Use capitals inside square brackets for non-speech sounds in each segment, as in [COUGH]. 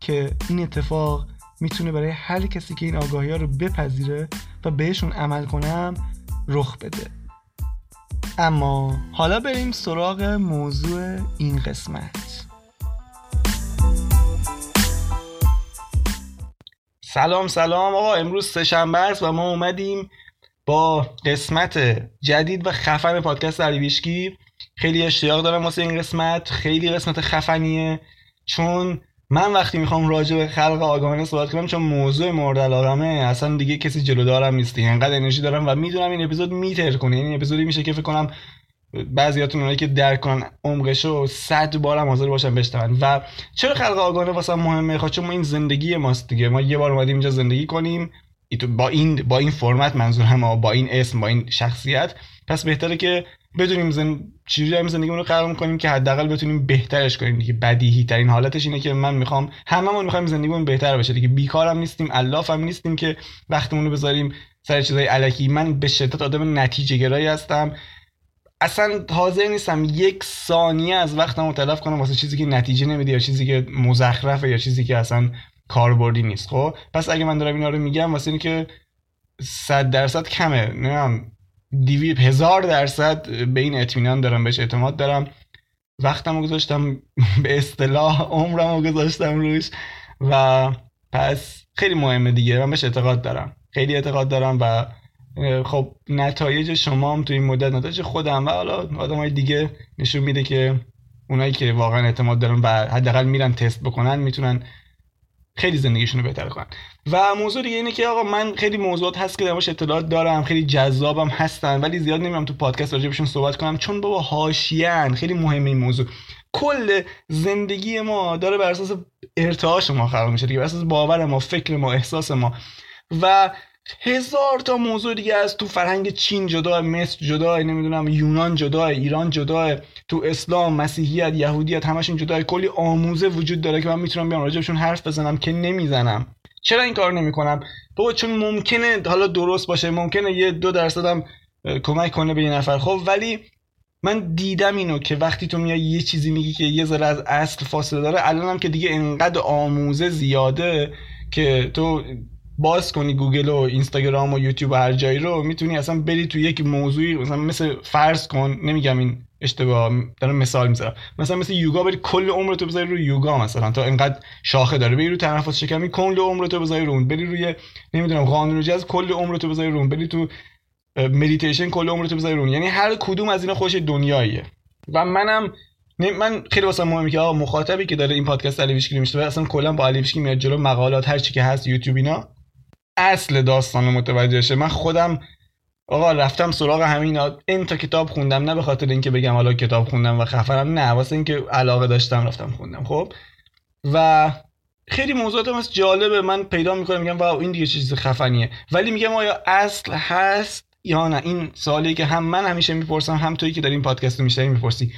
که این اتفاق می‌تونه برای هر کسی که این آگاهی ها رو بپذیره و بهشون عمل کنم رخ بده. اما حالا بریم سراغ موضوع این قسمت. سلام سلام. آقا امروز سهشنبه است و ما اومدیم با قسمت جدید و خفن پادکست علی خیلی اشتیاق دارم واسه این قسمت. خیلی قسمت خفنیه چون من وقتی می‌خوام راجع به خلق آگاهانه صحبت کنم چون موضوع مورد علاقمه اصلا دیگه کسی جلو دارم نیستی انقدر انرژی دارم و می‌دونم این اپیزود میتر کنه. این اپیزودی میشه که فکر کنم بعضیاتون اونایی که درک کنن عمقشو صد بارم حاضر باشن بشنون. و چرا خلق آگاهانه واسه مهمه؟ خب چون ما این زندگی ماست دیگه. ما یه بار اومدیم اینجا زندگی کنیم. با این با این فرمت منظور هم با این اسم با این شخصیت. پس بهتره که بدونیم زن... چجوری هم زندگیمون رو قرار کنیم که حداقل بتونیم بهترش کنیم. دیگه بدیهی ترین حالتش اینه که من می‌خوام هممون می‌خوایم زندگیمون بهتر بشه. دیگه بیکارم نیستیم الاف هم نیستیم که وقتمون رو بذاریم سر چیزای علکی. من به شدت آدم نتیجه گرایی هستم. اصلا حاضر نیستم یک ثانیه از وقتم رو تلف کنم واسه چیزی که نتیجه نمیده یا چیزی که مزخرفه یا چیزی که اصلا کاربردی نیست. خب؟ پس اگه من دارم اینا رو میگم واسه اینکه صد درصد کمه. نمی‌دونم دیوی هزار درصد به این اطمینان دارم بهش اعتماد دارم. وقتم رو گذاشتم [LAUGHS] به اصطلاح عمرم رو گذاشتم روش. و پس خیلی مهمه دیگه. من بهش اعتقاد دارم. خیلی اعتقاد دارم و خب نتایج شما هم توی این مدت نتایج خودم. و حالا آدم های دیگه نشون میده که اونایی که واقعا اعتماد دارن و حداقل میرن تست بکنن می‌تونن خیلی زندگیشون رو بهتر کنن. و موضوع دیگه اینه که آقا من خیلی موضوعات هست که درماش اطلاعات دارم خیلی جذابم هستن ولی زیاد نمیام تو پادکست راجبشون صحبت کنم چون بابا حاشیه‌ان خیلی مهمه این موضوع. کل زندگی ما داره بر اساس ارتعاش ما خلق میشه دیگه بر اساس باور ما فکر ما احساس ما. و هزار تا موضوع دیگه از تو فرهنگ چین جدا مصر جدا نمی‌دونم یونان جدا ایران جدا تو اسلام مسیحیت یهودیت همشون جدا کلی آموزه وجود داره که من می‌تونم بیام راجبشون حرف بزنم که نمی‌زنم. چرا این کار نمی‌کنم؟ بابا چون ممکنه حالا درست باشه ممکنه یه دو درصدم کمک کنه به یه نفر. خب ولی من دیدم اینو که وقتی تو میای یه چیزی میگی که یه ذره از اصل فاصله داره الانم که دیگه انقدر آموزه زیاده که تو باز کنی گوگل و اینستاگرام و یوتیوب و هر جایی رو می‌تونی اصلا بری تو یک موضوعی مثلا مثل فرض کن نمیگم این اشتباه دارم مثال می‌ذارم مثلا مثل یوگا بری کل عمر تو بذاری روی یوگا مثلا تا اینقدر شاخه داره. بری رو تنفس شکمی کل عمر تو بذاری رو بری روی نمی‌دونم قانون جز کل عمر تو بذاری رو بری تو مدیتیشن کل عمر تو بذاری رو یعنی هر کدوم از اینا خوش دنیاییه. و منم من خیلی واسه مهمه که آقا مخاطبی که داره این پادکست علی میشه اصلا کلا با علی میاد جلو مقالات هر چی که هست یوتیوب اینا. اصل داستان متوجه شه. من خودم آقا رفتم سراغ همین این تا کتاب خوندم نه به خاطر اینکه بگم حالا کتاب خوندم و خفرم نه واسه اینکه علاقه داشتم رفتم خوندم خب؟ و خیلی موضوعات هم جالبه. من پیدا می‌کنم میگم واو این دیگه چیز خفنیه. ولی میگم آیا اصل هست یا نه؟ این سوالی که هم من همیشه می‌پرسم هم تویی که داری این پادکست رو میشنوی می‌پرسی.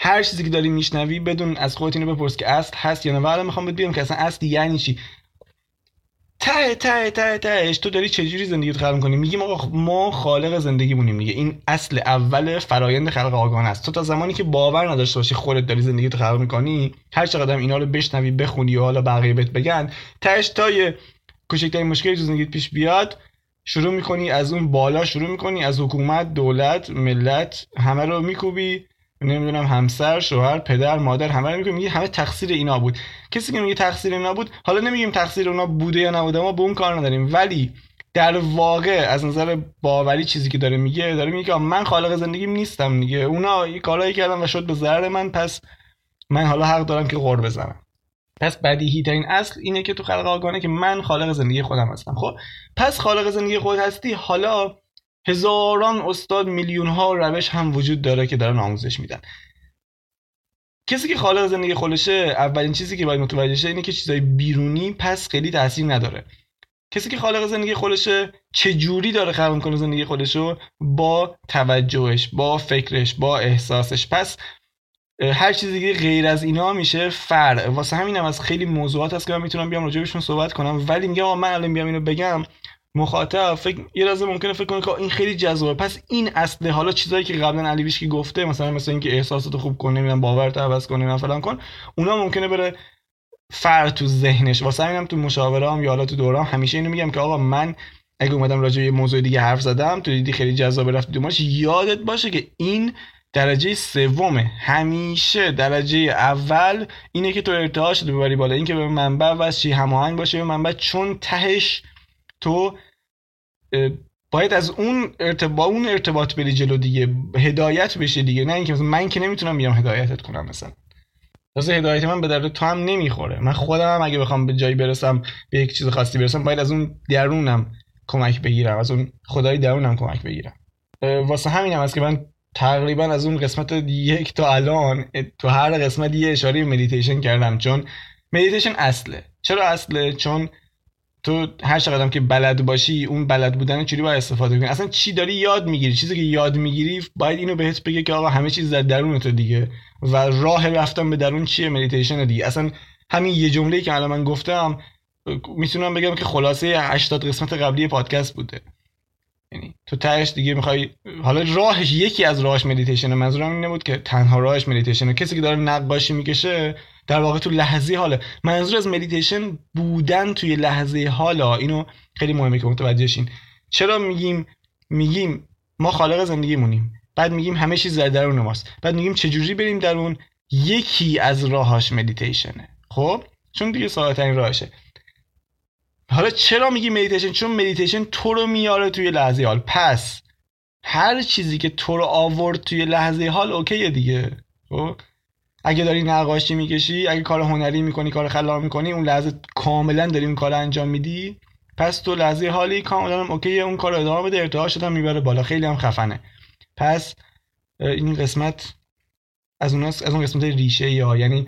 هر چیزی که داری میشنوی بدون از خودت اینو بپرس که اصل هست یا نه. و می‌خوام بهت بگم که اصلا اصل یعنی چی؟ ته ته ته تهش. تو داری چجوری زندگیت خلق می‌کنی؟ میگیم آقا ما خالق زندگیمونیم دیگه. این اصل اول فرایند خلق آگاهانه است. تو تا زمانی که باور نداشته باشی خودت داری زندگیت خلق می‌کنی هر چقدر اینا رو بشنوی بخونی و حالا بقیه بهت بگن تهش تا یه کوچکترین مشکلی تو زندگیت پیش بیاد شروع می‌کنی از اون بالا شروع می‌کنی از حکومت دولت ملت همه رو میکوبی. نمی‌دونم همسر شوهر پدر مادر همه رو میگه همه تقصیر اینا بود. کسی که میگه تقصیر اینا بود حالا نمیگیم تقصیر اونا بوده یا نبوده ما به اون کار نداریم. ولی در واقع از نظر باوری چیزی که داره میگه داره میگه من خالق زندگیم نیستم دیگه. اونا یه کارایی کردن و شد به ضرر من پس من حالا حق دارم که غور بزنم. پس بدیهی ترین اصل اینه که تو خلق آگانه که من خالق زندگی خودم هستم. خب پس خالق زندگی خود هستی حالا هزاران استاد میلیون ها روش هم وجود داره که دارن آموزش میدن. کسی که خالق زندگی خودشه اولین چیزی که باید متوجه شه اینه که چیزای بیرونی پس خیلی تاثیر نداره. کسی که خالق زندگی خودشه چه جوری داره خلق می‌کنه زندگی خودشو با توجهش با فکرش با احساسش. پس هر چیزی دیگه غیر از اینا میشه فرع. واسه همینم از خیلی موضوعات هست که من می‌تونم بیام راجع صحبت کنم. ولی میگم من الان بیام اینو بگم. مخاطب فکر یه لحظه ممکنه فکر کنه که این خیلی جذابه. پس این اصله حالا چیزایی که قبلا علی که گفته مثلا مثلا اینکه احساسات خوب کن نمی‌دونم باورت عوض کن نمی‌دونم فلان کن اونا ممکنه بره فر تو ذهنش. واسه همینم تو مشاوره هم یا حالا تو دورام همیشه اینو میگم که آقا من اگه اومدم راجع به موضوع دیگه حرف زدم تو دیدی خیلی جذاب رفت دوماش یادت باشه که این درجه سومه. همیشه درجه اول اینه که تو ارتعاش ببری بالا. اینکه به منبع و چی هماهنگ باشه به منبع چون تهش تو باید از اون ارتباط اون ارتباط بری جلو دیگه هدایت بشه دیگه. نه اینکه مثلا من که نمی‌تونم بیام هدایتت کنم مثلا. واسه هدایت من به درد تو هم نمی‌خوره. من خودم هم اگه بخوام به جایی برسم به یک چیز خاصی برسم باید از اون درونم کمک بگیرم. از اون خدای درونم کمک بگیرم. واسه همینم هم هست که من تقریبا از اون قسمت یک تا الان تو هر قسمت یه اشاره مدیتیشن کردم. چون مدیتیشن اصله. چرا اصله؟ چون تو هر چقدر که بلد باشی اون بلد بودن چجوری باید استفاده کنی؟ اصلا چی داری یاد می‌گیری؟ چیزی که یاد می‌گیری باید اینو بهت بگه که آقا همه چیز در درون تو دیگه. و راه رفتن به درون چیه؟ مدیتیشن دیگه. اصلا همین یه جمله که الان من گفتم می‌تونم بگم که خلاصه 80 قسمت قبلی پادکست بوده. یعنی تو تهش دیگه می‌خوای حالا راهش یکی از راهش مدیتیشن منظورم این نبود که تنها راهش مدیتیشن کسی که داره نقاشی می‌کشه در واقع تو لحظه حاله. منظور از مدیتیشن بودن توی لحظه حالا اینو خیلی مهمه که متوجه شین. چرا میگیم؟ میگیم ما خالق زندگیمونیم. بعد میگیم همه چیز در درون ماست. بعد میگیم چجوری بریم درون؟ یکی از راهاش مدیتیشنه خب؟ چون دیگه ساده ترین راهشه. حالا چرا میگی مدیتیشن چون مدیتیشن تو رو میاره توی لحظه حال. پس هر چیزی که تو رو آورد توی لحظه حال okay ه دیگه. خب؟ اگه داری نقاشی می‌کشی اگه کار هنری می‌کنی کار خلاق می‌کنی اون لحظه کاملا داری اون کار انجام میدی. پس تو لحظه حالی کاملا هم okay ه اون کار ادامه بده ارتعاش هم می‌بره بالا. خیلی هم خفنه. پس این قسمت از اون از اون قسمت ریشه یا یعنی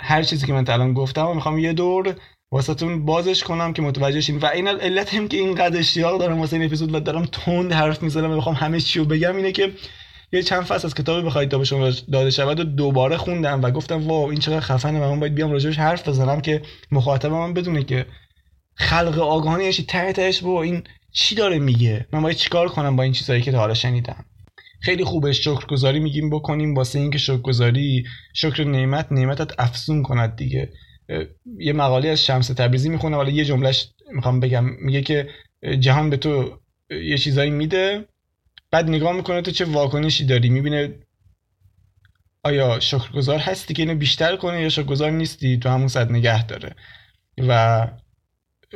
هر چیزی که من الان گفتم و می‌خوام یه دور واسهتون بازش کنم که متوجه شین و این علت هم که اینقدر اشتیاق دارم واسه این اپیزود و دارم تند حرف می‌زنم و بخوام همه چی رو بگم اینه که یه چند فصل از کتابی بخواید تا به شما داده شود و دوباره خوندم و گفتم واو این چقدر خفنه و من باید بیام راجبش حرف بزنم که مخاطب من بدونه که خلق آگاهانیش ته تهش با این چی داره میگه؟ من باید چیکار کنم با این چیزایی که تا حالا شنیدم؟ خیلی خوبه شکرگزاری میگیم بکنیم واسه اینکه شکرگزاری شکر نعمت نعمتت افزون کند دیگه. یه مقاله از شمس تبریزی می‌خونه حالا یه جملهش می‌خوام بگم. میگه که جهان به تو یه چیزایی میده بعد نگاه می‌کنه تو چه واکنشی داری؟ می‌بینه آیا شکرگزار هستی که اینو بیشتر کنه یا شکرگزار نیستی؟ تو همون صد نگه داره. و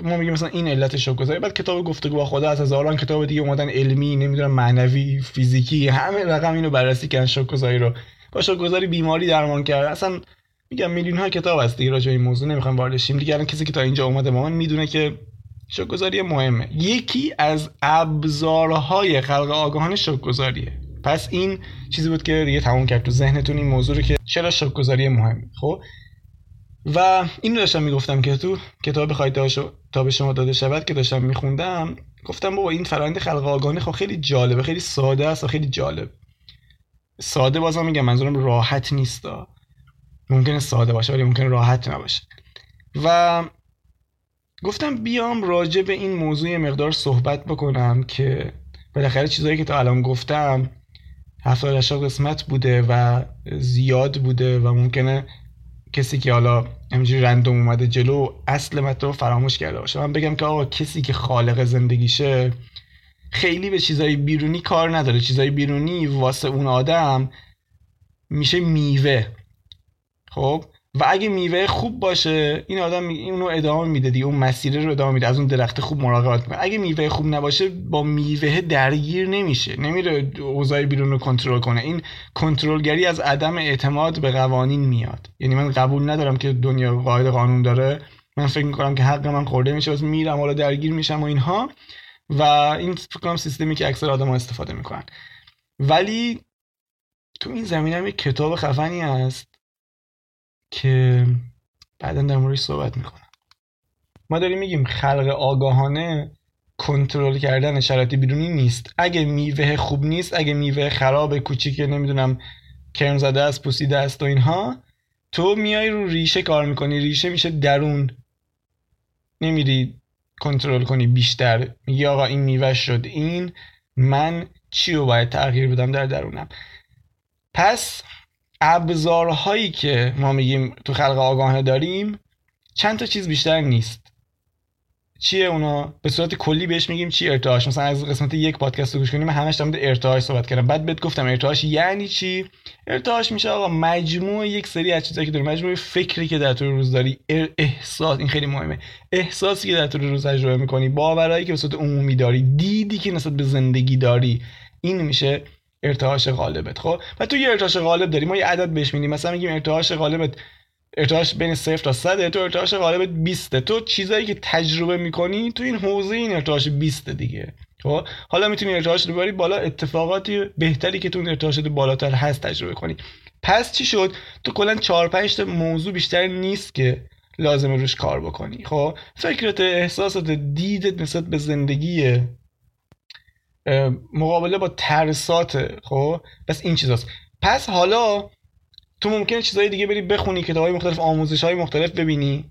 ما میگیم مثلا این علت شکرگزاری. بعد کتاب گفتگو با خدا از هزاران کتاب دیگه اومدن علمی نمی‌دونم معنوی فیزیکی همه رقم اینو بررسی کردن شکرگزاری رو. با شکرگزاری بیماری درمان کرد. اصلا میگم میلیون ها کتاب هست دیگه راجع این موضوع. نمی‌خوام وارد شیم. دیگه الان کسی که تا اینجا اومده من می‌دونه که شکرگزاری مهمه. یکی از ابزارهای خلق آگاهانه شکرگزاریه. پس این چیزی بود که دیگه تموم کرد تو ذهنتون این موضوع رو که چرا شکرگزاری مهمه خب؟ و این رو داشتم می‌گفتم که تو کتاب خواهید تا به شما داده شود که داشتم میخوندم گفتم بابا این فرآیند خلق آگاهانه خب خیلی جالبه خیلی ساده است و خیلی جالب. ساده بازم میگم منظورم راحت نیستا ممکنه ساده باشه ولی ممکنه راحت نباشه. و گفتم بیام راجع به این موضوع مقدار صحبت بکنم که بالاخره چیزایی که تا الان گفتم هفتاد هشتاد قسمت بوده و زیاد بوده و ممکنه کسی که حالا همینجوری رندوم اومده جلو اصل مطلب رو فراموش کرده باشه. من بگم که آقا کسی که خالق زندگیشه خیلی به چیزای بیرونی کار نداره. چیزای بیرونی واسه اون آدم میشه میوه. خب؟ و اگه میوه خوب باشه این آدم اونو ادامه میده دیگه اون مسیر رو ادامه میده از اون درخت خوب مراقبت می‌کنه. اگه میوه خوب نباشه با میوه درگیر نمیشه. نمیره اوضاع بیرون رو کنترل کنه. این کنترلگری از عدم اعتماد به قوانین میاد. یعنی من قبول ندارم که دنیا قاعد قانون داره. من فکر می‌کنم که حق من خورده میشه واسه میرم حالا درگیر میشم و اینها. و این فکر سیستمی که اکثر آدم استفاده می‌کنن. ولی تو این زمینه هم کتاب خفنی هست. که بعدا در موردش صحبت می‌کنم. ما داریم میگیم خلق آگاهانه کنترل کردن شرایط بیرونی نیست. اگه میوه خوب نیست اگه میوه خراب کوچیک نمی‌دونم کرم زده است پوسیده است و اینها تو میای رو ریشه کار می‌کنی. ریشه میشه درون. نمیری کنترل کنی بیشتر. میگی آقا این میوه شد. این من چی رو باید تغییر بدم در درونم؟ پس ابزارهایی که ما میگیم تو خلق آگاهانه داریم چند تا چیز بیشتر نیست. چیه اونا؟ به صورت کلی بهش میگیم چی ارتعاش. مثلا از قسمت یک پادکست رو گوش کنیم من همش در مورد ارتعاش صحبت کردم. بعد بهت گفتم ارتعاش یعنی چی؟ ارتعاش میشه آقا مجموع یک سری از چیزایی که داری مجموعه فکری که در طول روز داری احساس این خیلی مهمه. احساسی که در طول روز تجربه می‌کنی باورایی که به صورت عمومی داری دیدی که نسبت به زندگی داری این میشه ارتعاش غالبت. خب و تو یه ارتعاش غالب داری. ما یه عدد بهش میدیم. مثلا میگیم ارتعاش غالبت ارتعاش بین 0 تا 100 تو ارتعاش غالبت 20 تو چیزایی که تجربه می‌کنی تو این حوزه این ارتعاش 20 دیگه. خب حالا می‌تونی ارتعاش رو ببری بالا. اتفاقاتی بهتری که تو اون ارتعاشات بالاتر هست تجربه کنی. پس چی شد؟ تو کلا 4 5 تا موضوع بیشتر نیست که لازمه روش کار بکنی. خب فکرت احساسات دیدت نسبت به زندگی مقابله با ترسات خب؟ بس این چیزاست. پس حالا تو ممکنه چیزهای دیگه بری بخونی کتاب های مختلف آموزش های مختلف ببینی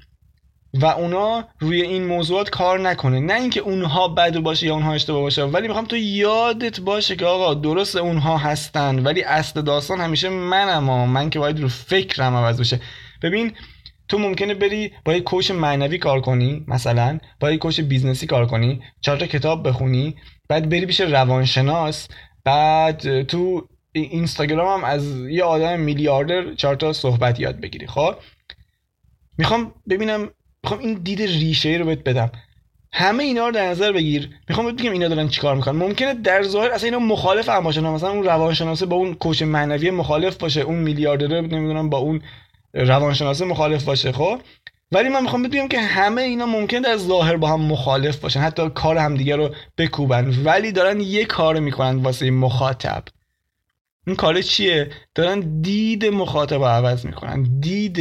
و اونا روی این موضوعات کار نکنه. نه اینکه اونها بد باشه یا اونها اشتباه باشه ولی می‌خوام تو یادت باشه که آقا درست اونها هستن ولی اصل داستان همیشه منم. من که باید رو فکرم عوض بشه. ببین تو ممکنه بری با یک coach معنوی کار کنی مثلا با یک coach business ی کار کنی چهار کتاب بخونی بعد بری بشه روانشناس بعد تو اینستاگرام هم از یه آدم میلیاردر چهار تا صحبت یاد بگیری خب؟ می‌خوام ببینم می‌خوام این دید ریشه رو بهت بدم. همه اینا رو در نظر بگیر. می‌خوام بهت بگم اینا دارن چیکار می‌کنن. ممکنه در ظاهر اصلا اینا مخالف هم باشن مثلا اون روانشناسه با اون coach معنوی مخالف باشه اون میلیاردر نمی‌دونم با اون روانشناسه مخالف باشه خب؟ ولی من می‌خوام بگم که همه اینا ممکن در ظاهر با هم مخالف باشن. حتی کار همدیگه رو بکوبن. ولی دارن یه کار می‌کنن واسه مخاطب. این کار چیه؟ دارن دید مخاطب رو عوض می‌کنن. دید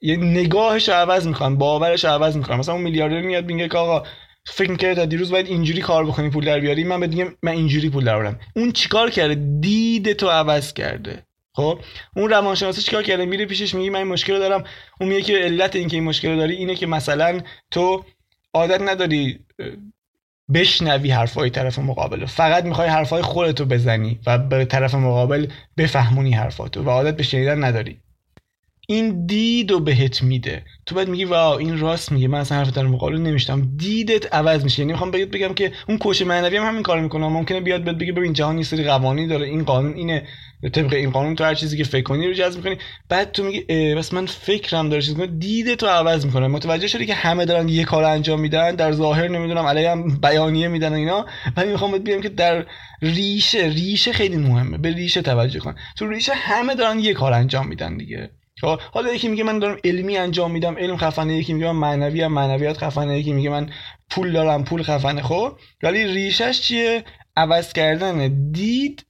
یه نگاهش رو عوض می‌کنن. باورش رو عوض می‌کنن. مثلا اون میلیاردر میاد میگه که آقا فکر می‌کرد تا دیروز باید اینجوری کار بکنی پول در بیاری؟ من بهت من اینجوری پول در اون چیکار کرده؟ دید تو عوض کرده. خب اون روانشناس چیکار کرده؟ میره پیشش میگه من این مشکل دارم. اون میگه که علت اینکه این مشکل داری اینه که مثلا تو عادت نداری بشنوی حرفای طرف مقابل. فقط می‌خوای حرفای خودتو بزنی و به طرف مقابل بفهمونی حرفاتو و عادت به شنیدن نداری. این دید و بهت میده. تو باید میگی واو این راست میگه. من اصلا حرف در مقابل نمیشتم دیدت عوض میشه. یعنی می‌خوام بگم که اون کوچ معنوی هم همین کار می‌کنه. ممکنه بیاد بهت بگه ببین جهان یه سری قوانین داره. این قانون اینه. طبق این قانون تو هر چیزی که فکر کنی رو جذب می‌کنی. بعد تو میگی بس من فکرم داره چیز کنه دیده تو عوض می‌کنه. متوجه شدی که همه دارن یه کار انجام میدن در ظاهر نمی‌دونم علیه هم بیانیه میدن اینا. ولی می‌خوام بهت بگم که در ریشه ریشه خیلی مهمه. به ریشه توجه کن. تو ریشه همه دارن یه کار انجام میدن دیگه. خب، حالا یکی میگه من دارم علمی انجام میدم علم خفنه. یکی میگه من معنوی هم معنویات خفنه. یکی میگه من پول دارم پول خفنه. خب ولی ریشش چیه؟ عوض کردن. دید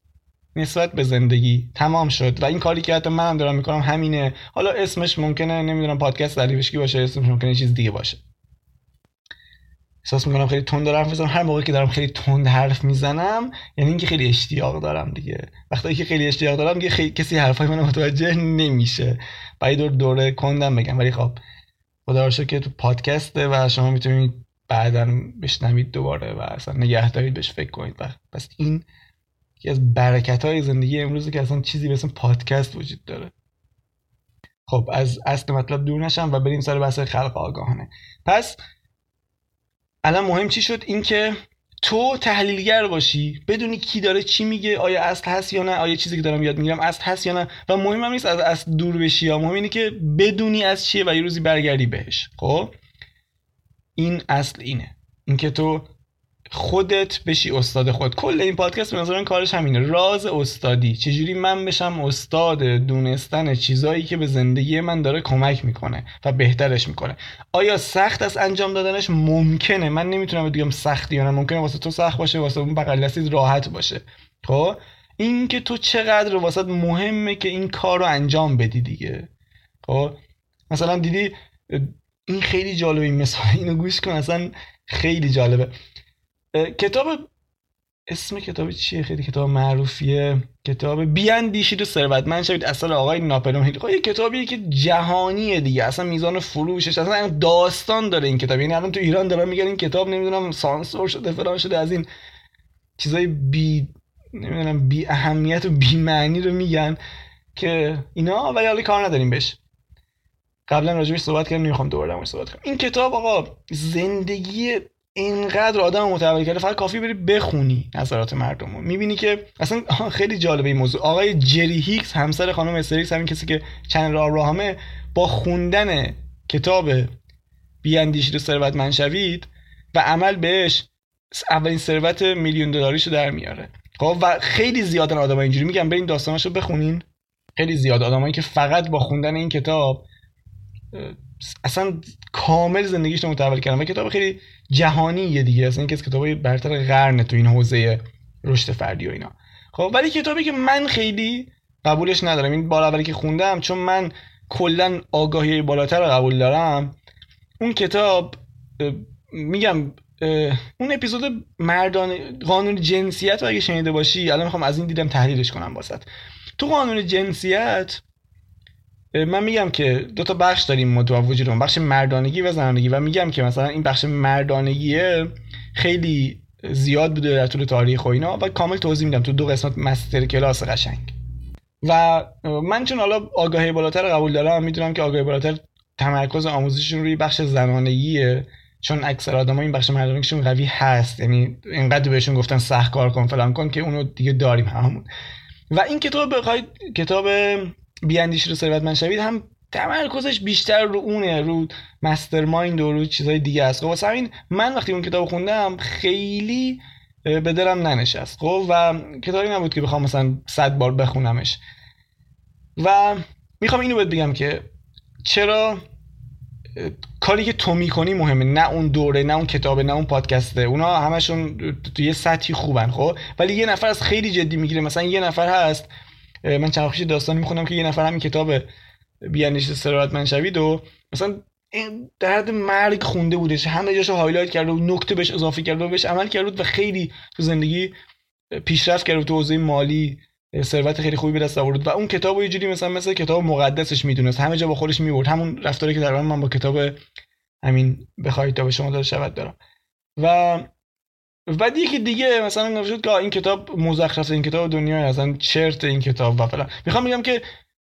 نسبت به زندگی تمام شد و این کاری که حتی منم دارم می‌کنم همینه. حالا اسمش ممکنه نمی‌دونم پادکست دلیوشکی باشه اسمش ممکنه چیز دیگه باشه. احساس می‌کنم خیلی تند دارم می‌زنم. هر موقعی که دارم خیلی تند حرف می‌زنم یعنی اینکه خیلی اشتیاق دارم دیگه. وقتی که خیلی اشتیاق دارم دیگه خیلی کسی حرفای منو متوجه نمیشه. باید دور دوره کندم بگم. ولی خب خدا رو که تو پادکسته و شما می‌تونید بعدا بشنوید دوباره و اصلا نگه دارید بهش فکر کنید. پس این یکی از برکت های زندگی امروزه که اصلا چیزی به اسم پادکست وجود داره. خب از اصل مطلب دور نشم و بریم سر بحث خلق آگاهانه. پس الان مهم چی شد؟ اینکه تو تحلیلگر باشی بدونی کی داره چی میگه آیا اصل هست یا نه آیا چیزی که دارم یاد می‌گیرم اصل هست یا نه. و مهم هم نیست از اصل دور بشی یا مهم اینه که بدونی از چیه و یه روزی برگردی بهش. خب این اصل اینه. اینکه تو خودت بشی استاد خود. کل این پادکست به نظر کارش همینه. راز استادی. چجوری من بشم استاد دونستن چیزایی که به زندگی من داره کمک می‌کنه و بهترش می‌کنه؟ آیا سخت از انجام دادنش ممکنه؟ من نمی‌تونم بگم سختی یا نه. ممکنه واسه تو سخت باشه واسه اون بغل راحت باشه. خب؟ این که تو چقدر واسط مهمه که این کار رو انجام بدی دیگه. خب؟ مثلا دیدی این خیلی جالبه. این مثال اینو گوش کن. اصلا خیلی جالبه. کتاب اسم کتاب چیه؟ خیلی کتاب معروفیه. کتاب بیاندیشید و ثروتمند شوید اصلا آقای ناپلئون هیل خب یه کتابیه که جهانیه دیگه. اصلا میزان فروشش اصلا داستان داره این کتاب. یعنی الان تو ایران دارن میگن این کتاب نمی‌دونم سانسور شده فلان شده. از این چیزای بی نمی‌دونم بی اهمیت و بی معنی رو میگن که اینا ولی حالا کار نداریم بهش. قبلا راجبش صحبت کردم نمی‌خوام دوباره صحبت کنم. این کتاب آقا زندگی اینقدر آدم متحول کرده فقط کافی بری بخونی نظرات مردم رو می‌بینی که اصلا خیلی جالبه این موضوع. آقای جری هیکس همسر خانم استر هیکس همین کسی که چند راه راهمه با خوندن کتاب بیاندیشید و ثروتمند شوید و عمل بهش اولین ثروت میلیون دلاریشو در میاره. خب و خیلی زیادن آدم اینجوری میگن برین داستاناشو بخونین. خیلی زیاد آدمایی که فقط با خوندن این کتاب اصلا کامل زندگیش رو متحول کردن و کتاب خیلی جهانیه دیگه. اصلا اینکه از کتابای برتر قرن تو این حوزه رشد فردی و اینا. خب ولی کتابی که من خیلی قبولش ندارم این بار اولی که خوندم چون من کلا آگاهی بالاتر رو قبول دارم اون کتاب میگم اون اپیزود مردان قانون جنسیت رو اگه شنیده باشی الان می‌خوام از این دیدم تحلیلش کنم واسط. تو قانون جنسیت من میگم که دو تا بخش داریم ما تو وجودمون بخش مردانگی و زنانگی. و میگم که مثلا این بخش مردانگیه خیلی زیاد بوده در طول تاریخ و اینا و کامل توضیح میدم تو دو قسمت مستر کلاس قشنگ. و من چون حالا آگاهی بالاتر قبول دارم می‌دونم که آگاهی بالاتر تمرکز آموزششون روی بخش زنانگیه. چون اکثر آدما این بخش مردانگیشون قوی هست. یعنی اینقدر بهشون گفتن سخت کار کن فلان کن که اونو دیگه داریم همون و این کتاب بخواید کتاب بیاندیش رو ثروتمند شوید هم تمرکزش بیشتر رو اونه رو مستر مایند و رو چیزای دیگه است. خب واسه همین من وقتی اون کتاب خوندم خیلی به دلم ننشست. خب و کتابی نبود که بخوام مثلا صد بار بخونمش. و می‌خوام اینو بهت بگم که چرا کاری که تو می‌کنی مهمه. نه اون دوره نه اون کتابه نه اون پادکسته. اونا همشون تو یه سطحی خوبن خب؟ ولی یه نفر از خیلی جدی می‌گیره. مثلا یه نفر هست من چند وقتی داستانی می‌خونم که یه نفر همین کتاب بیانش من شوید و مثلا درد مرگ خونده بودش. همه جاشو هایلایت کرده و نکته بهش اضافه کرده و بهش عمل کرده و خیلی تو زندگی پیشرفت کرده تو حوزه مالی ثروت خیلی خوبی به دست آورد. و اون کتاب یه جوری مثلا مثل کتاب مقدسش می‌دونست. همه جا با خودش می‌برد. همون رفتاری که در من با کتاب همین بخواید تا به شما داره شود دارم. و بعد یکی دیگه مثلا نوشته که این کتاب مزخرف این کتاب دنیا اصلا چرت این کتاب و فلان. می‌خوام بگم که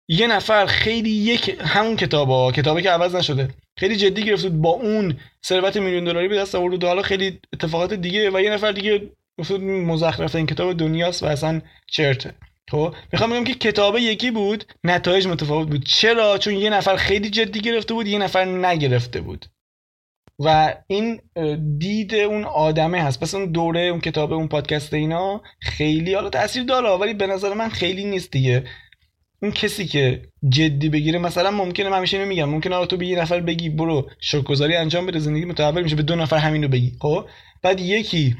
یه نفر خیلی یک همون کتابا کتابی که عوض نشده خیلی جدی گرفت با اون ثروت میلیون دلاری به دست آورد و حالا خیلی اتفاقات دیگه و یه نفر دیگه گفت مزخرف این کتاب دنیاست و اصلا چرته. خب می‌خوام بگم که کتابه یکی بود نتایج متفاوت بود. چرا؟ چون یه نفر خیلی جدی گرفته بود یه نفر نگرفته بود. و این دید اون آدمه هست. پس اون دوره اون کتاب اون پادکست اینا خیلی حالا تاثیر داره ولی به نظر من خیلی نیست دیگه. اون کسی که جدی بگیره مثلا ممکنه من همیشه میگم ممکنه تو به یه نفر بگی برو شکرگزاری انجام بده زندگی متحول میشه به دو نفر همینو بگی خب؟ بعد یکی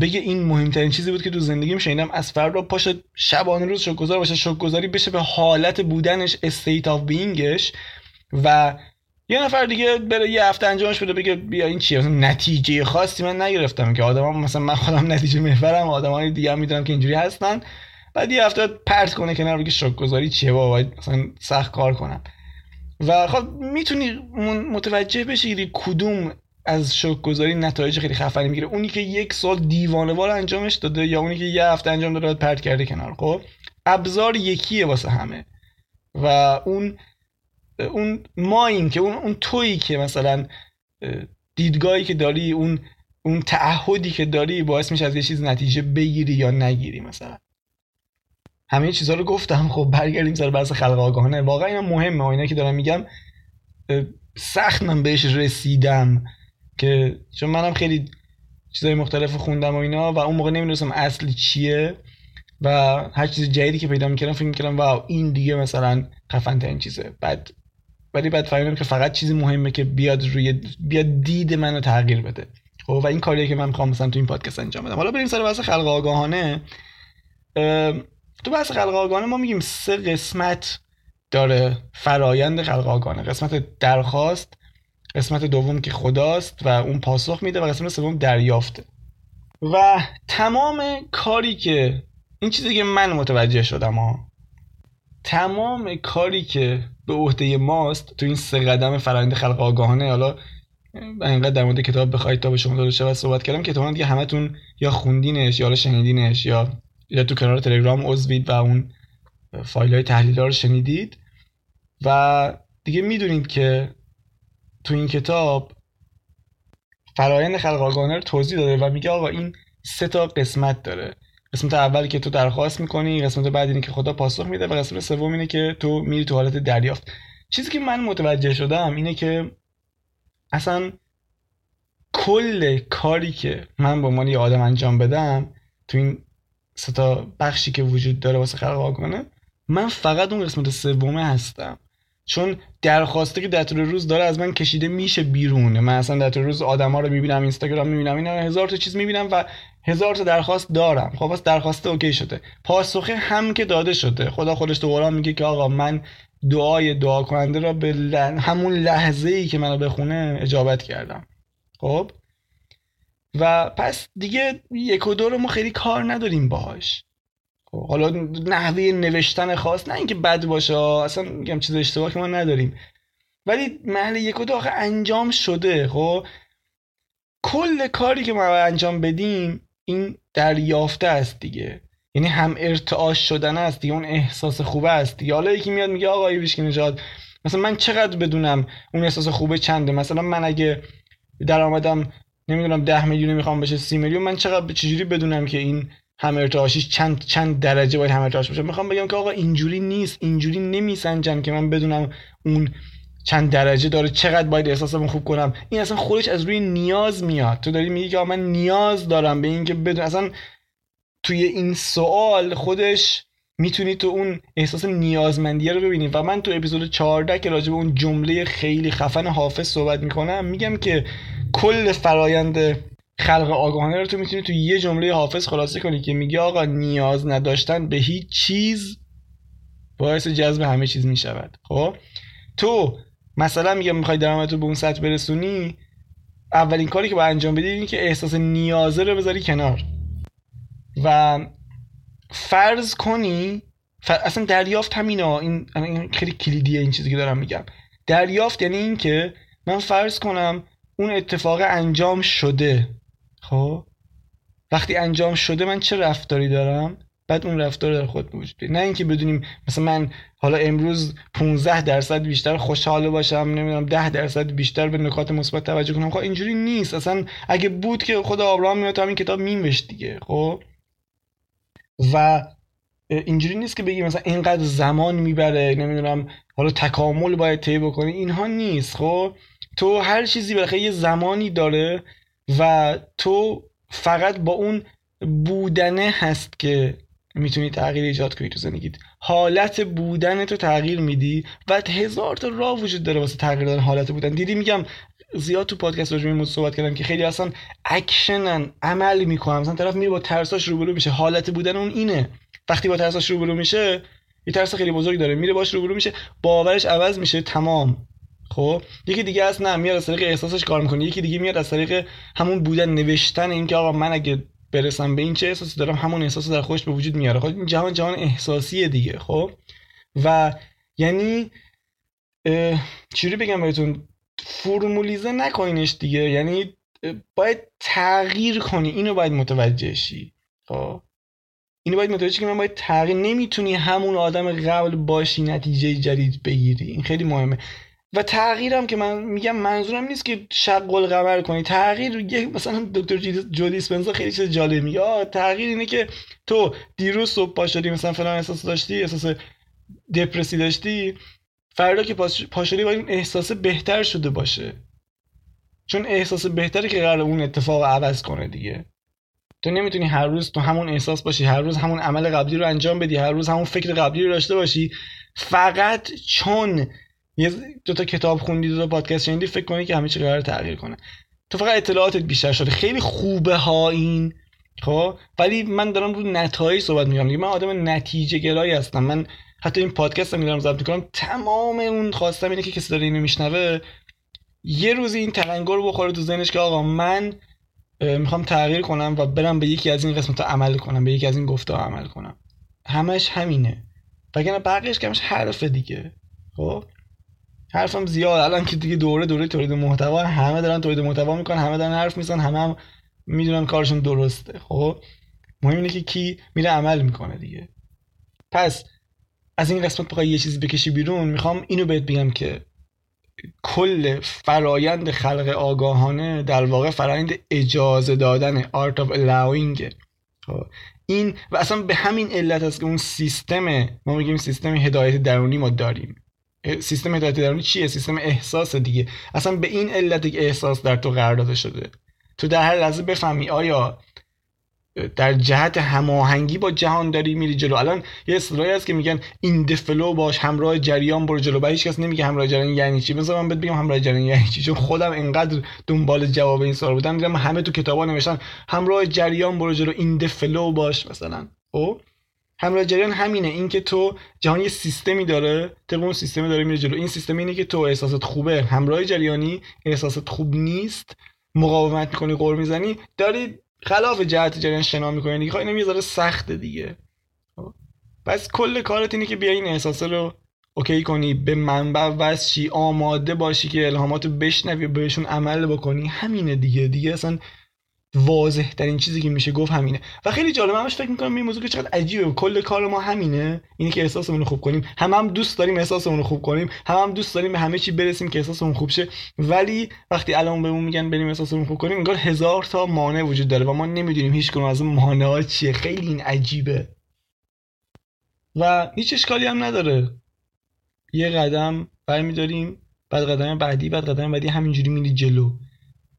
بگه این مهمترین چیزی بود که تو زندگیم شنیدم از فردا پاشه شبانه روز شکرگزار باشه شکرگزاری بشه به حالت بودنش state of being ش و یه نفر دیگه بره یه هفته انجامش بده بگه بیا این چیه؟ نتیجه خاصی من نگرفتم که آدما مثلا من خودم نتیجه محورم آدمای دیگه هم می‌دونم که اینجوری هستن. بعد یه هفته پرت کنه کنار بگه شکرگزاری چیه بابا؟ مثلا سخت کار کنم. و خب می‌تونی متوجه بشی کدوم از شوک گذاری نتایج خیلی خفنی می‌گیره. اونی که یک سال دیوانه وار انجامش داده یا اونی که یه هفته انجام داده پرت کرده کنار. خب ابزار یکیه واسه همه. و اون اون ماییم که اون اون تویی که مثلا دیدگاهی که داری اون اون تعهدی که داری باعث میشه از یه چیز نتیجه بگیری یا نگیری مثلا. همه چیزها رو گفتم خب برگردیم سر بحث خلق آگاهانه. واقعا اینا مهمه اینا که دارم میگم سخت من بهش رسیدم که چون منم خیلی چیزای مختلف خوندم و اینا و اون موقع نمی‌دونستم اصلی چیه و هر چیز جدیدی که پیدا می‌کردم فکر می‌کردم واو این دیگه مثلا خفن ترین چیزه. بعد ولی بعد فهمیدم که فقط چیزی مهمه که بیاد روی بیاد دید منو تغییر بده. خب و این کاریه که من می‌خوام مثلا تو این پادکست انجام بدم. حالا بریم سر بحث خلق آگاهانه. تو بحث خلق آگاهانه ما میگیم سه قسمت داره فرایند خلق آگاهانه. قسمت درخواست قسمت دوم که خداست و اون پاسخ میده و قسمت سوم دریافته. و تمام کاری که این چیزی که من متوجه شدم ها. تمام کاری که به عهده ماست. تو این سه قدم فرآیند خلق آگاهانه حالا اینقدر در مورد کتاب بخواید تا به شما داده شود صحبت کردم که تو دیگه همتون یا خوندینش یا شنیدینش یا یا تو کنار تلگرام عضوید و اون فایل های تحلیل رو شنیدید. و دیگه می‌دونید که تو این کتاب فرایند خلق آگاهانه رو توضیح داده و میگه آقا این سه تا قسمت داره. قسمت اولی که تو درخواست می‌کنی قسمت بعد اینه که خدا پاسخ میده و قسمت سوم اینه که تو میری تو حالت دریافت. چیزی که من متوجه شدم اینه که اصلا کل کاری که من با عنوان یه آدم انجام بدم تو این ستا بخشی که وجود داره واسه خلق آگاهانه من فقط اون قسمت سومه هستم. چون درخواسته که در طول روز داره از من کشیده میشه بیرونه من اصلا در طول روز آدما رو می‌بینم اینستاگرام می‌بینم اینا هزار تا چیز می‌بینم و هزار تا درخواست دارم. خب بس درخواسته اوکی شده. پاسخه هم که داده شده. خدا خودش تو قرآن میگه که آقا من دعای دعا کننده را به همون لحظه ای که منو بخونه اجابت کردم. خب؟ و پس دیگه یک و دو رو ما خیلی کار نداریم باهاش. خب حالا نحوه نوشتن خاص نه اینکه بد باشه اصلا میگم چیز اشتباه که ما نداریم. ولی محل یک و دو آخه انجام شده. خب؟ کل کاری که ما انجام بدیم این دریافته است دیگه. یعنی هم ارتعاش شدن است دیگه اون احساس خوبه است دیگه. حالا یکی میاد میگه آقا ایویش نجات مثلا من چقدر بدونم اون احساس خوبه چنده؟ مثلا من اگه درآمدم نمی‌دونم ده میلیون می‌خوام بشه سی میلیون من چقدر چجوری بدونم که این هم ارتعاشیش چند چند درجه باید هم ارتعاش باشه؟ می‌خوام بگم که آقا اینجوری نیست اینجوری نمیسنجن که من بدونم اون چند درجه داره چقدر باید احساسمو خوب کنم. این اصلا خودش از روی نیاز میاد. تو داری میگی که من نیاز دارم به اینکه بدون اصلا توی این سوال خودش می‌تونی تو اون احساس نیازمندیه رو ببینی. و من تو اپیزود 14 که راجع به اون جمله خیلی خفن حافظ صحبت می‌کنم میگم که کل فرایند خلق آگاهانه رو تو می‌تونی تو یه جمله حافظ خلاصه کنی که میگه آقا نیاز نداشتن به هیچ چیز باعث جذب همه چیز می‌شود. خب؟ تو مثلا میگم می‌خوای درآمدت رو به اون سطح برسونی اولین کاری که باید انجام بدی اینه که احساس نیازه رو بذاری کنار. و فرض کنی اصلا دریافت همینا این این خیلی کلیدیه این چیزی که دارم میگم. دریافت یعنی این که من فرض کنم اون اتفاق انجام شده خب؟ وقتی انجام شده من چه رفتاری دارم؟ بعد اون رفتار در خود وجود نه اینکه بدونیم مثلا من حالا امروز 15 درصد بیشتر خوشحال باشم نمی‌دونم 10 درصد بیشتر به نکات مثبت توجه کنم. خب اینجوری نیست. اصلا اگه بود که خود آبراهام میاد همین کتاب میمشت دیگه خب؟ و اینجوری نیست که بگی مثلا اینقدر زمان می‌بره نمی‌دونم حالا تکامل باید طی بکنی. اینها نیست خب؟ تو هر چیزی بالاخره یه زمانی داره و تو فقط با اون بودنه هست که می‌تونی تغییر ایجاد کنی تو زندگیت. حالت بودن تو تغییر میدی و هزار تا راه وجود داره واسه تغییر دادن حالت بودن. دیدی میگم زیاد تو پادکست راجع به صحبت کردم که خیلی اصلا اکشنن عمل می‌کنن. مثلا طرف میره با ترساش روبرو میشه. حالت بودن اون اینه. وقتی با ترساش روبرو میشه یه ترس خیلی بزرگ داره. میره باش روبرو میشه. باورش عوض میشه. تمام. خب؟ یکی دیگه از نه میاد از طریق احساسش کار می‌کنه. یکی دیگه میاد از طریق همون بودن نوشتن اینکه آقا من اگه برسم به این چه احساسی دارم همون احساس در خودش به وجود میاره. خب این جهان جهان احساسیه دیگه خب؟ و یعنی چجوری بگم بهتون؟ فرمولیزه نکنینش دیگه. یعنی باید تغییر کنی. اینو باید متوجه شی. خب؟ اینو باید متوجه که من باید تغییر نمی‌تونی همون آدم قبل باشی نتیجه جدید بگیری. این خیلی مهمه. و تغییرم که من میگم منظورم نیست که شق القمر کنی. تغییر یه مثلا دکتر جودی اسپنسا خیلی چیز جالب میگه. تغییر اینه که تو دیروز صبح پا شدی مثلا فلان احساس داشتی احساس دپرسی داشتی فردا که پاشدی باید این احساس بهتر شده باشه. چون احساس بهتری که قرار اون اتفاق عوض کنه دیگه. تو نمی‌تونی هر روز تو همون احساس باشی هر روز همون عمل قبلی رو انجام بدی هر روز همون فکر قبلی رو داشته باشی. فقط چون یه دو تا کتاب خوندی دو تا پادکست شنیدی فکر کنی که همه چی قرار تغییر کنه. تو فقط اطلاعاتت بیشتر شده. خیلی خوبه ها این خب؟ ولی من دارم رو نتایج صحبت می‌کنم. من آدم نتیجه گرایی هستم. من حتی این پادکست رو میدارم ضبط می‌کنم. تمام اون خواستم اینه که کسی داره اینو میشنوه یه روزی این تلنگر رو بخوره تو ذهنش که آقا من می‌خوام تغییر کنم و برم به یکی از این قسمت عمل کنم به یکی از این گفته عمل کنم. همش همینه. وگرنه بقیهش کمش حرف دیگه. خب؟ حرفم زیاد. الان که دیگه دوره دوره تولید محتوا همه دارن تولید محتوا می‌کنن همه دارن حرف می‌زنن همه هم می‌دونن کارشون درسته. خب مهم اینه که کی میره عمل می‌کنه دیگه. پس از این قسمت بخوای یه چیزی بکشی بیرون می‌خوام اینو بهت بگم که کل فرایند خلق آگاهانه در واقع فرایند اجازه دادن art of allowing. خب، این و اصلا به همین علت است که اون سیستم ما میگیم سیستم هدایت درونی ما داریم. سیستم هدایت درونی چیه؟ سیستم احساس دیگه. اصلا به این علت که احساس در تو قرار داده شده. تو در هر لحظه بفهمی آیا در جهت هماهنگی با جهان داری میری جلو. الان یه اصطلاحی هست که میگن این دفلو باش همراه جریان برو جلو. و هیچ کس نمیگه همراه جریان یعنی چی. مثلا من بهت بگم همراه جریان یعنی چی. چون خودم انقدر دنبال جواب این سوال بودم. دیدم همه تو کتابا نوشتن همراه جریان برو جلو این دفلو باش مثلا. او همراه جریان همینه اینکه تو جهان یه سیستمی داره طبق اون سیستمی داره میره جلو. این سیستم اینه که تو احساسات خوبه. همراه جریانی احساسات خوب نیست. مقاومت می‌کنی قور می‌زنی. داری خلاف جهت جریان شنا می‌کنی دیگه. خب اینم یه سخته دیگه. خب. پس کل کارت اینه که بیا این احساسه رو اوکی کنی به منبع واسه آماده باشی که الهاماتو بشنوی بهشون عمل بکنی. همینه دیگه. دیگه اصلا واضح ترین چیزی که میشه گفت همینه. و خیلی جالبه همش فکر می‌کنم این موضوع که چقدر عجیبه. کل کار ما همینه. اینه که احساسمون رو خوب کنیم. هم هم دوست داریم احساسمون رو خوب کنیم. هم هم دوست داریم به همه چی برسیم که احساسمون خوب شه. ولی وقتی الان بهمون میگن بریم احساسمون خوب کنیم انگار هزار تا مانع وجود داره و ما نمی‌دونیم هیچ کنون از اون مانع ها چیه. خیلی این عجیبه. و هیچ اشکالی هم نداره. یه قدم برمیداریم بعد قدم بعدی بعد قدم بعدی همینجوری میری جلو.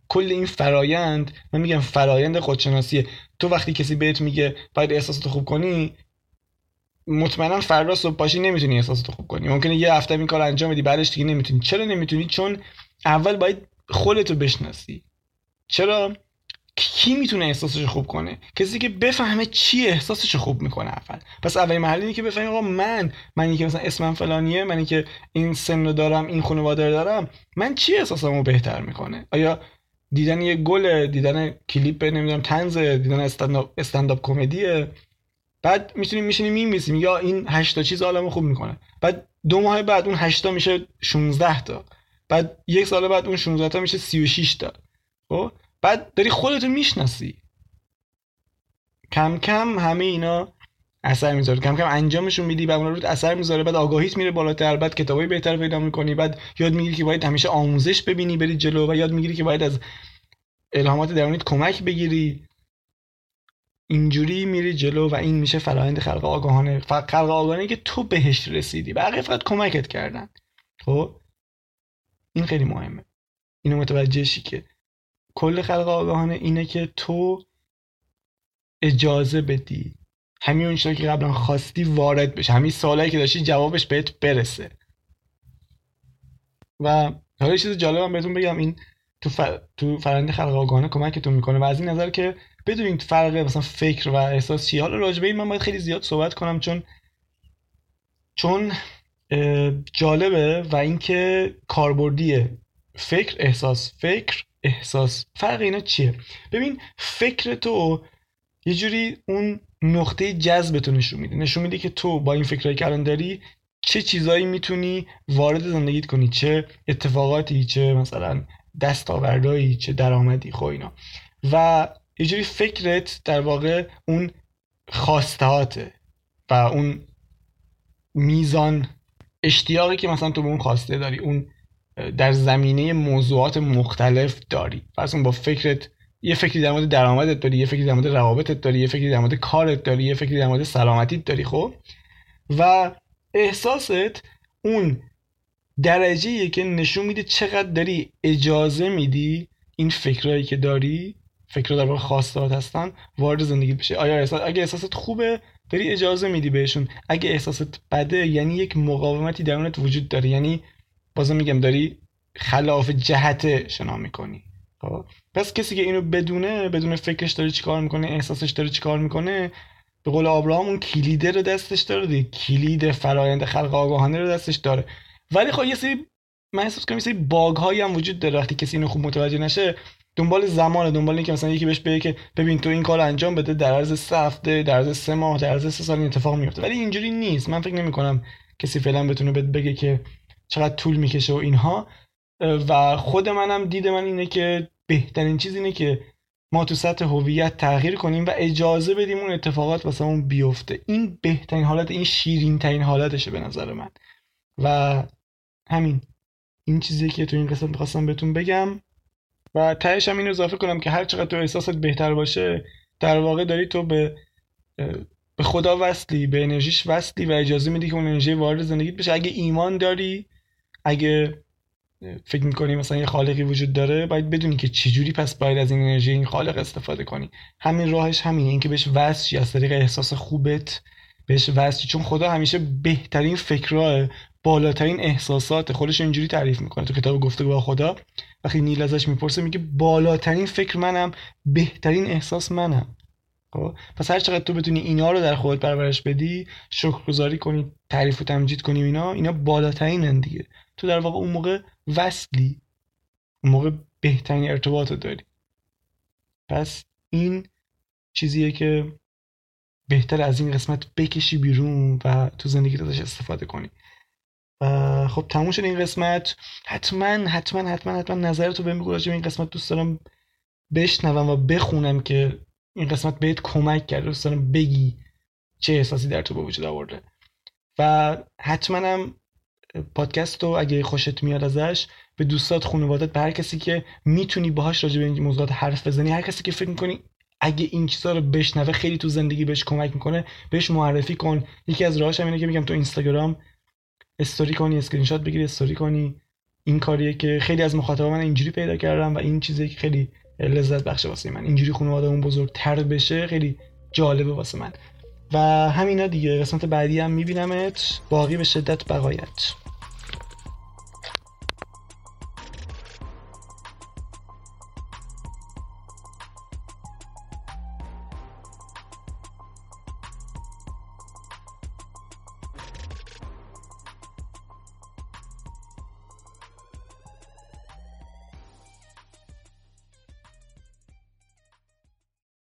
کل این فرایند من میگم فرایند خودشناسیه. تو وقتی کسی بهت میگه باید احساساتو خوب کنی مطمئنا فردا صبح پاشی نمی‌تونی احساساتو خوب کنی. ممکنه یه هفته این کار انجام بدی بعدش دیگه نمی‌تونی. چرا نمی‌تونی؟ چون اول باید خودتو بشناسی. چرا؟ کی می‌تونه احساسش خوب کنه؟ کسی که بفهمه چی احساسش خوب می‌کنه اول. پس اولین مرحله که بفهمی آقا من منی که مثلا اسمم فلانیه منی که این سن رو دارم این خانواده دارم من چی احساسمو بهتر می‌کنه؟ آیا دیدن یه گل دیدن کلیپ نمی‌دونم تنز دیدن استنداپ کمدیه. بعد می‌تونیم میشینیم میمیسیم. یا این هشتا چیز عالمو خوب می‌کنه. بعد دو ماه بعد اون هشتا میشه 16 تا. بعد یک سال بعد اون 16 تا میشه 36 تا. خب؟ بعد داری خودتو می‌شناسی. کم کم همه اینا اثر می‌ذاره. کم کم انجامشون میدی بعد اون رو اثر می‌ذاره بعد آگاهیت میره بالاتر بعد کتابای بهتر پیدا می‌کنی بعد یاد می‌گیری که باید همیشه آموزش ببینی بری جلو و یاد می‌گیری که باید از الهامات درونیت کمک بگیری. اینجوری میری جلو و این میشه فرایند خلق آگاهانه. خلق آگاهانه که تو بهش رسیدی. بقیه فقط کمکت کردن. خب؟ این خیلی مهمه. اینو متوجه شی که کل خلق آگاهانه اینه که تو اجازه بدی همین اون که قبلا خواستی وارد بشه همین سوالایی که داشتی جوابش بهت برسه. و حالا یه چیز جالبم بهتون بگم. این تو, فر... تو فرنده خلق آگاهانه کمکتون می‌کنه. و از این نظر که بدونید فرق مثلا فکر و احساس چیه. حالا راجبه این من باید خیلی زیاد صحبت کنم. چون چون جالبه و اینکه کاربردیه. فکر احساس فکر احساس. فرق اینا چیه؟ ببین فکر تو یه جوری اون نقطه جذب تو نشون میده. نشون میده که تو با این فکرهایی که الان داری چه چیزایی می‌تونی وارد زندگیت کنی؟ چه اتفاقاتی چه مثلا دستاوردهایی چه درآمدی خو اینا. و یه جوری فکرت در واقع اون خواستهاته و اون میزان اشتیاقی که مثلا تو به اون خواسته داری اون در زمینه موضوعات مختلف داری. پس اون با فکرت یه فکری در مورد درآمدت داری یه فکری در مورد روابطت داری یه فکری در مورد کارت داری یه فکری در مورد سلامتیت داری خب؟ و احساست اون درجه که نشون میده چقدر داری اجازه میدی این فکرهایی که داری فکرها در واقع خواستات هستن وارد زندگی بشه آیا احساس اگه احساست خوبه داری اجازه میدی بهشون. اگه احساست بده یعنی یک مقاومتی درونت وجود داره. یعنی بازم میگم داری خلاف جهت شنا می‌کنی. پس کسی که اینو بدونه بدون فکرش داره چیکار می‌کنه احساسش داره چیکار می‌کنه به قول آبراهام اون کلیده رو دستش داره دیگه. کلید فرایند خلق آگاهانه رو دستش داره. ولی خب یه سری من احساس کنم یه سری باگ هایی هم وجود داره وقتی کسی اینو خوب متوجه نشه. دنبال زمان دنبال اینکه مثلا یکی بهش بگه که ببین تو این کار انجام بده در عرض سه هفته در عرض سه ماه در عرض سه سال این اتفاق میفته ولی اینجوری نیست. من فکر نمی کنم کسی فعلا بتونه بگه که چقدر طول می‌کشه و اینها. و خود منم دید من اینه که بهترین چیز اینه که ما تو سطح هویت تغییر کنیم و اجازه بدیم اون اتفاقات واسه اون بیفته. این بهترین حالت این شیرین ترین حالتشه به نظر من. و همین. این چیزی که تو این قسمت می‌خواستم بهتون بگم. و تهش هم این اضافه کنم که هر چقدر تو احساست بهتر باشه در واقع داری تو به به خدا وصلی به انرژیش وصلی و اجازه میدی که اون انرژی وارد زندگیت بشه. اگه ایمان داری اگه فکر می‌کنی مثلا یه خالقی وجود داره باید بدونی که چجوری پس باید از این انرژی این خالق استفاده کنی. همین راهش همینه اینکه بهش وصل از طریق احساس خوبت بهش وصل چون خدا همیشه بهترین فکرها بالاترین احساسات خودش اینجوری تعریف می‌کنه. تو کتاب گفته با خدا وقتی نیل ازش می‌پرسه میگه بالاترین فکر منم بهترین احساس منم. خب؟ پس هر چقدر تو بتونی اینا رو در خودت پرورش بدی شکرگزاری کنی تعریف و تمجید کنی اینا اینا بالاترینن دیگه. تو در واقع اون موقع وصلی اون موقع بهترین ارتباط رو داری. پس این چیزیه که بهتر از این قسمت بکشی بیرون و تو زندگی ازش استفاده کنی. خب تموم شد این قسمت. حتما حتما حتما حتما نظرتو بهم بگو این قسمت. دوست دارم بشنوم و بخونم که این قسمت بهت کمک کرده دوست دارم بگی چه احساسی در تو به وجود آورده. و حتما هم پادکست رو اگه خوشت میاد ازش به دوستات خانوادت به هر کسی که می‌تونی باهاش راجع به این موضوعات حرف بزنی هر کسی که فکر می‌کنی اگه این چیزا رو بشنوه خیلی تو زندگی بهش کمک می‌کنه بهش معرفی کن. یکی از راهاش اینه که میگم تو اینستاگرام استوری کنی اسکرین شات بگیری استوری کنی. این کاریه که خیلی از مخاطبان من اینجوری پیدا کردم و این چیزی که خیلی لذت بخش واسه من. اینجوری خانواده‌مون بزرگتر بشه خیلی جالبه واسه من. و همینا دیگه. قسمت بعدی هم میبینمت. باقی به شدت بقایت.